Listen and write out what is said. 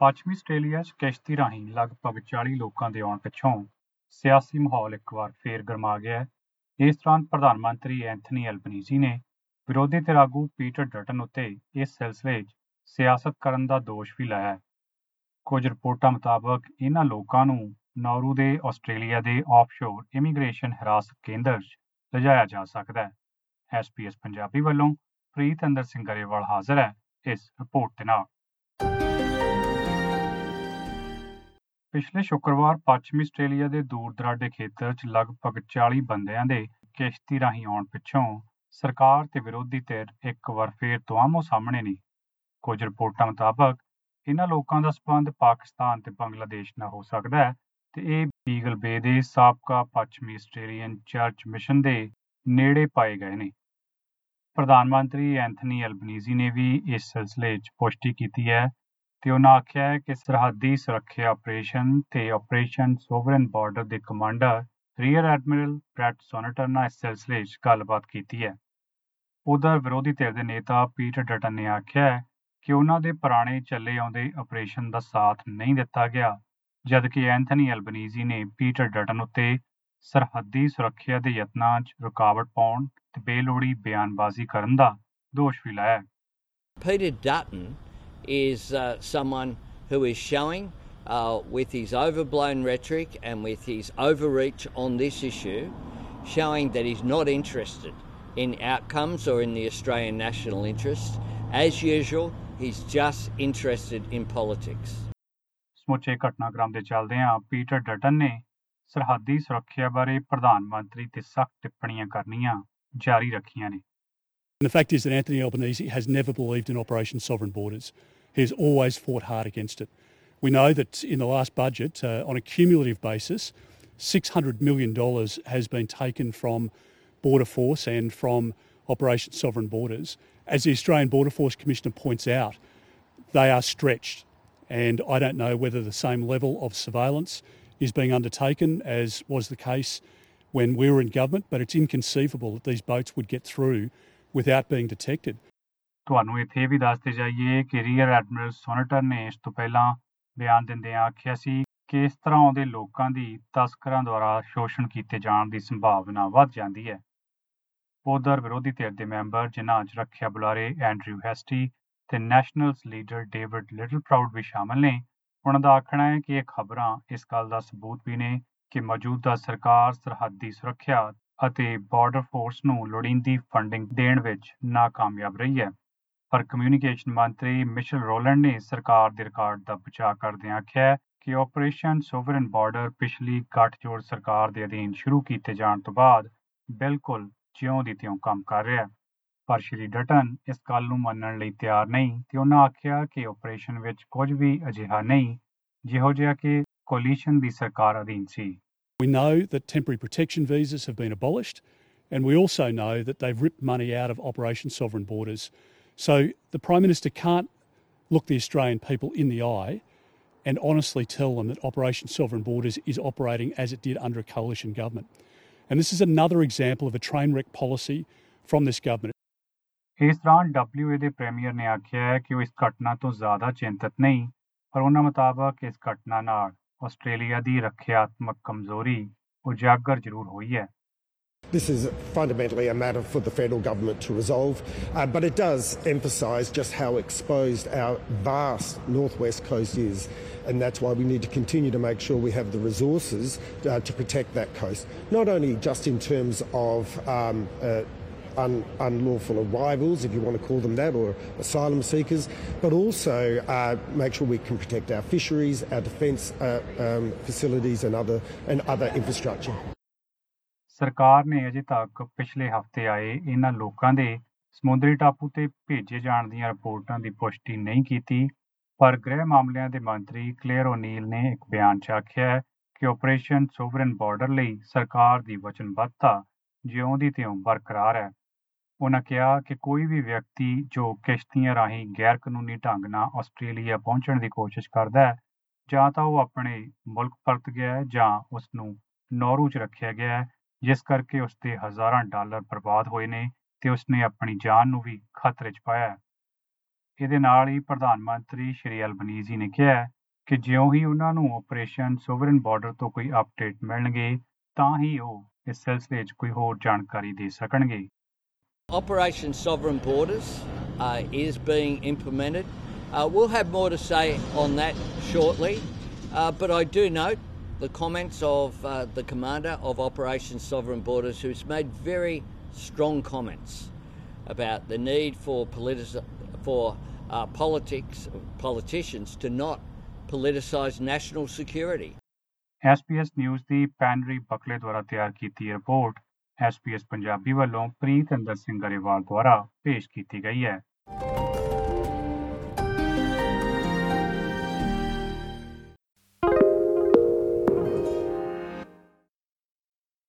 ਪੱਛਮੀ ਆਸਟ੍ਰੇਲੀਆ 'ਚ ਕਿਸ਼ਤੀ ਰਾਹੀਂ ਲਗਭਗ 40 ਲੋਕਾਂ ਦੇ ਆਉਣ ਪਿੱਛੋਂ ਸਿਆਸੀ ਮਾਹੌਲ ਇੱਕ ਵਾਰ ਫੇਰ ਗਰਮਾ ਗਿਆ ਹੈ। ਇਸ ਦੌਰਾਨ ਪ੍ਰਧਾਨ ਮੰਤਰੀ ਐਂਥਨੀ ਐਲਬਨੀਜ਼ੀ ਨੇ ਵਿਰੋਧੀ ਧਿਰ ਆਗੂ ਪੀਟਰ ਡਟਨ ਉੱਤੇ ਇਸ ਸਿਲਸਿਲੇ 'ਚ ਸਿਆਸਤ ਕਰਨ ਦਾ ਦੋਸ਼ ਵੀ ਲਾਇਆ ਹੈ। ਕੁਝ ਰਿਪੋਰਟਾਂ ਮੁਤਾਬਕ ਇਹਨਾਂ ਲੋਕਾਂ ਨੂੰ ਨੌਰੂ ਦੇ ਆਸਟ੍ਰੇਲੀਆ ਦੇ ਆਫਸ਼ੋਰ ਇਮੀਗ੍ਰੇਸ਼ਨ ਹਿਰਾਸਤ ਕੇਂਦਰ 'ਚ ਲਿਜਾਇਆ ਜਾ ਸਕਦਾ ਹੈ। ਐਸਪੀਐਸ ਪੰਜਾਬੀ ਵੱਲੋਂ ਪ੍ਰੀਤ ਅੰਦਰ ਸਿੰਘ ਗਰੇਵਾਲ ਹਾਜ਼ਰ ਹੈ ਇਸ ਰਿਪੋਰਟ ਦੇ ਨਾਲ। ਪਿਛਲੇ ਸ਼ੁੱਕਰਵਾਰ ਪੱਛਮੀ ਆਸਟ੍ਰੇਲੀਆ ਦੇ ਦੂਰ ਦਰਾਡੇ ਖੇਤਰ 'ਚ ਲਗਭਗ 40 ਬੰਦਿਆਂ ਦੇ ਕਿਸ਼ਤੀ ਰਾਹੀਂ ਆਉਣ ਪਿੱਛੋਂ ਸਰਕਾਰ ਤੇ ਵਿਰੋਧੀ ਧਿਰ ਇੱਕ ਵਾਰ ਫੇਰ ਆਮੋ ਸਾਹਮਣੇ ਨਹੀਂ ਕੁਝ ਰਿਪੋਰਟਾਂ ਮੁਤਾਬਕ ਇਹਨਾਂ ਲੋਕਾਂ ਦਾ ਸਬੰਧ ਪਾਕਿਸਤਾਨ ਤੇ ਬੰਗਲਾਦੇਸ਼ ਨਾਲ ਹੋ ਸਕਦਾ ਹੈ ਤੇ ਇਹ ਬੀਗਲ ਬੇ ਦੇ ਸਾਬਕਾ ਪੱਛਮੀ ਆਸਟ੍ਰੇਲੀਅਨ ਚਰਚ ਮਿਸ਼ਨ ਦੇ ਨੇੜੇ ਪਾਏ ਗਏ ਨੇ। ਪ੍ਰਧਾਨ ਮੰਤਰੀ ਐਂਥਨੀ ਐਲਬਨੀਜ਼ੀ ਨੇ ਵੀ ਇਸ ਸਿਲਸਿਲੇ 'ਚ ਪੁਸ਼ਟੀ ਕੀਤੀ ਹੈ ਤੇ ਉਹਨਾਂ ਆਖਿਆ ਹੈ ਕਿ ਸਰਹੱਦੀ ਸੁਰੱਖਿਆ ਆਪਰੇਸ਼ਨ ਤੇ ਆਪਰੇਸ਼ਨ ਸੋਵਰਨ ਬਾਰਡਰ ਦੇ commander, rear admiral Brett Sonter ਨਾਲ ਇਸ ਸਿਲਸਿਲੇ 'ਚ ਗੱਲਬਾਤ ਕੀਤੀ ਹੈ। ਉਧਰ ਵਿਰੋਧੀ ਧਿਰ ਦੇ ਨੇਤਾ ਪੀਟਰ ਡਟਨ ਨੇ ਆਖਿਆ ਹੈ ਕਿ ਉਹਨਾਂ ਦੇ ਪੁਰਾਣੇ ਚੱਲੇ ਆਉਂਦੇ ਆਪਰੇਸ਼ਨ ਦਾ ਸਾਥ ਨਹੀਂ ਦਿੱਤਾ ਗਿਆ, ਜਦਕਿ ਐਂਥਨੀ ਐਲਬਨੀਜ਼ੀ ਨੇ ਪੀਟਰ ਡਟਨ ਉੱਤੇ ਸਰਹੱਦੀ ਸੁਰੱਖਿਆ ਦੇ ਯਤਨਾਂ 'ਚ ਰੁਕਾਵਟ ਪਾਉਣ ਤੇ ਬੇਲੋੜੀ ਬਿਆਨਬਾਜ਼ੀ ਕਰਨ ਦਾ ਦੋਸ਼ ਵੀ ਲਾਇਆ Peter Dutton is uh, someone who is showing, uh, with his overblown rhetoric and with his overreach on this issue, showing that he's not interested in outcomes or in the Australian national interest. As usual, he's just interested in politics. ਸਮੁੱਚੇ ਘਟਨਾਕ੍ਰਮ ਦੇ ਚੱਲਦਿਆਂ Peter Dutton ਨੇ ਸਰਹੱਦੀ ਸੁਰੱਖਿਆ ਬਾਰੇ ਪ੍ਰਧਾਨ ਮੰਤਰੀ ਤੇ ਸਖਤ ਟਿੱਪਣੀਆਂ ਕਰਨੀਆਂ ਜਾਰੀ ਰੱਖੀਆਂ ਨੇ and the fact is that Anthony Albanese has never believed in Operation Sovereign Borders. He has always fought hard against it. We know that in the last budget, uh, on a cumulative basis, $600 million has been taken from Border Force and from Operation Sovereign Borders. As the Australian Border Force Commissioner points out, they are stretched. And I don't know whether the same level of surveillance is being undertaken as was the case when we were in government, but it's inconceivable that these boats would get through without being detected. ਤੁਹਾਨੂੰ ਇੱਥੇ ਵੀ ਦੱਸਦੇ ਜਾਈਏ ਕਿ rear admiral ਸੋਨਟਰ ਨੇ ਇਸ ਤੋਂ ਪਹਿਲਾਂ ਬਿਆਨ ਦਿੰਦਿਆਂ ਆਖਿਆ ਸੀ ਕਿ ਇਸ ਤਰ੍ਹਾਂ ਆਉਂਦੇ ਲੋਕਾਂ ਦੀ ਤਸਕਰਾਂ ਦੁਆਰਾ ਸ਼ੋਸ਼ਣ ਕੀਤੇ ਜਾਣ ਦੀ ਸੰਭਾਵਨਾ ਵੱਧ ਜਾਂਦੀ ਹੈ ਉਧਰ ਵਿਰੋਧੀ ਧਿਰ ਦੇ ਮੈਂਬਰ ਜਿਨ੍ਹਾਂ 'ਚ ਰੱਖਿਆ ਬੁਲਾਰੇ ਐਂਡਰਿਊ ਹੈਸਟੀ ਤੇ Nationals leader David Littleproud ਵੀ ਸ਼ਾਮਲ ਨੇ, ਉਹਨਾਂ ਦਾ ਆਖਣਾ ਹੈ ਕਿ ਇਹ ਖਬਰਾਂ ਇਸ ਗੱਲ ਦਾ ਸਬੂਤ ਵੀ ਨੇ ਕਿ ਮੌਜੂਦਾ ਸਰਕਾਰ ਸਰਹੱਦੀ ਸੁਰੱਖਿਆ ਅਤੇ ਬਾਰਡਰ ਫੋਰਸ ਨੂੰ ਲੋੜੀਂਦੀ ਫੰਡਿੰਗ ਦੇਣ ਵਿੱਚ ਨਾਕਾਮਯਾਬ ਰਹੀ ਹੈ। ਪਰ ਕਮਿਊਨੀਕੇਸ਼ਨ ਮੰਤਰੀ ਮਿਸ਼ਲ ਰੋਲੈਂਡ ਨੇ ਸਰਕਾਰ ਦੇ ਰਿਕਾਰਡ ਦਾ ਬਚਾਅ ਕਰਦਿਆਂ ਆਖਿਆ ਕਿ ਆਪਰੇਸ਼ਨ ਸੋਵਰਨ ਬਾਰਡਰ ਪਿਛਲੀ ਗੱਠਜੋੜ ਸਰਕਾਰ ਦੇ ਅਧੀਨ ਸ਼ੁਰੂ ਕੀਤੇ ਜਾਣ ਤੋਂ ਬਾਅਦ ਬਿਲਕੁਲ ਜਿਉਂ ਦੀ ਤਿਉਂ ਕੰਮ ਕਰ ਰਿਹਾ ਹੈ। ਪਰ ਸ਼੍ਰੀ ਡਟਨ ਇਸ ਗੱਲ ਨੂੰ ਮੰਨਣ ਲਈ ਤਿਆਰ ਨਹੀਂ ਤੇ ਉਹਨਾਂ ਆਖਿਆ ਕਿ ਆਪਰੇਸ਼ਨ ਵਿੱਚ ਕੁਝ ਵੀ ਅਜਿਹਾ ਨਹੀਂ, ਜਿਹੋ ਜਿਹਾ ਕਿ ਕੋਲੀਸ਼ਨ ਦੀ ਸਰਕਾਰ ਅਧੀਨ ਸੀ। We know that temporary protection visas have been abolished, and we also know that they've ripped money out of Operation Sovereign Borders. So the Prime Minister can't look the Australian people in the eye and honestly tell them that Operation Sovereign Borders is operating as it did under a coalition government. And this is another example of a train wreck policy from this government. ਇਸ ਦੌਰਾਨ WA ਦੇ premier ਨੇ ਆਖਿਆ ਹੈ ਕਿ ਉਹ ਇਸ ਘਟਨਾ ਤੋਂ ਜ਼ਿਆਦਾ ਚਿੰਤਤ ਨਹੀਂ ਪਰ ਉਹਨਾਂ ਮੁਤਾਬਕ ਇਸ ਘਟਨਾ ਨਾਲ ਆਸਟ੍ਰੇਲੀਆ ਦੀ ਰੱਖਿਆਤਮਕ ਕਮਜ਼ੋਰੀ ਉਜਾਗਰ ਜ਼ਰੂਰ ਹੋਈ ਹੈ This is fundamentally a matter for the federal government to resolve, uh, but it does emphasise just how exposed our vast northwest coast is, and that's why we need to continue to make sure we have the resources uh, to protect that coast. Not only just in terms of um, uh, un- unlawful arrivals, if you want to call them that, or asylum seekers, but also uh, make sure we can protect our fisheries, our defence uh, um, facilities, and other and other infrastructure. ਸਰਕਾਰ ਨੇ ਅਜੇ ਤੱਕ ਪਿਛਲੇ ਹਫ਼ਤੇ ਆਏ ਇਹਨਾਂ ਲੋਕਾਂ ਦੇ ਸਮੁੰਦਰੀ ਟਾਪੂ ਤੇ ਭੇਜੇ ਜਾਣ ਦੀਆਂ ਰਿਪੋਰਟਾਂ ਦੀ ਪੁਸ਼ਟੀ ਨਹੀਂ ਕੀਤੀ ਪਰ ਗ੍ਰਹਿ ਮਾਮਲਿਆਂ ਦੇ ਮੰਤਰੀ ਕਲੇਅਰ ਓਨੀਲ ਨੇ ਇੱਕ ਬਿਆਨ 'ਚ ਆਖਿਆ ਹੈ ਕਿ ਆਪਰੇਸ਼ਨ ਸੋਵਰਨ ਬਾਰਡਰ ਲਈ ਸਰਕਾਰ ਦੀ ਵਚਨਬੱਧਤਾ ਜਿਉਂ ਦੀ ਤਿਉਂ ਬਰਕਰਾਰ ਹੈ ਉਹਨਾਂ ਕਿਹਾ ਕਿ ਕੋਈ ਵੀ ਵਿਅਕਤੀ ਜੋ ਕਿਸ਼ਤੀਆਂ ਰਾਹੀਂ ਗੈਰ ਕਾਨੂੰਨੀ ਢੰਗ ਨਾਲ ਆਸਟ੍ਰੇਲੀਆ ਪਹੁੰਚਣ ਦੀ ਕੋਸ਼ਿਸ਼ ਕਰਦਾ ਹੈ, ਜਾਂ ਤਾਂ ਉਹ ਆਪਣੇ ਮੁਲਕ ਪਰਤ ਗਿਆ ਹੈ ਜਾਂ ਉਸ ਨੂੰ ਨੌਰੂ 'ਚ ਰੱਖਿਆ ਗਿਆ ਹੈ, ਜਿਸ ਕਰਕੇ ਉਸ ਦੇ ਹਜ਼ਾਰਾਂ ਡਾਲਰ ਬਰਬਾਦ ਹੋਏ ਨੇ ਤੇ ਉਸਨੇ ਆਪਣੀ ਜਾਨ ਨੂੰ ਵੀ ਖਤਰੇ 'ਚ ਪਾਇਆ ਹੈ। ਇਹਦੇ ਨਾਲ ਹੀ ਪ੍ਰਧਾਨ ਮੰਤਰੀ ਸ਼੍ਰੀ ਅਲਬਨੀਜ਼ੀ ਨੇ ਕਿਹਾ ਹੈ ਕਿ ਜਿਉਂ ਹੀ ਉਹਨਾਂ ਨੂੰ ਆਪਰੇਸ਼ਨ ਸੋਵਰਨ ਬਾਰਡਰ ਤੋਂ ਕੋਈ ਅਪਡੇਟ ਮਿਲਣਗੇ, ਤਾਂ ਹੀ ਉਹ ਇਸ ਸਿਲਸਿਲੇ 'ਚ ਕੋਈ ਹੋਰ ਜਾਣਕਾਰੀ ਦੇ ਸਕਣਗੇ। Operation Sovereign Borders uh, is being implemented. Uh, we'll have more to say on that shortly, uh, but I do note the comments of uh, the commander of Operation Sovereign Borders, who's made very strong comments about the need for, politi- for uh, politics, politicians to not politicise national security. SPS News: The Panri दी Dwaratiar Kiti द्वारा SPS Punjabi ਵੱਲੋਂ ਪ੍ਰੀਤ ਅੰਦਰ ਸਿੰਘ ਗਰੇਵਾਲ ਦੁਆਰਾ ਪੇਸ਼ ਕੀਤੀ ਗਈ ਹੈ।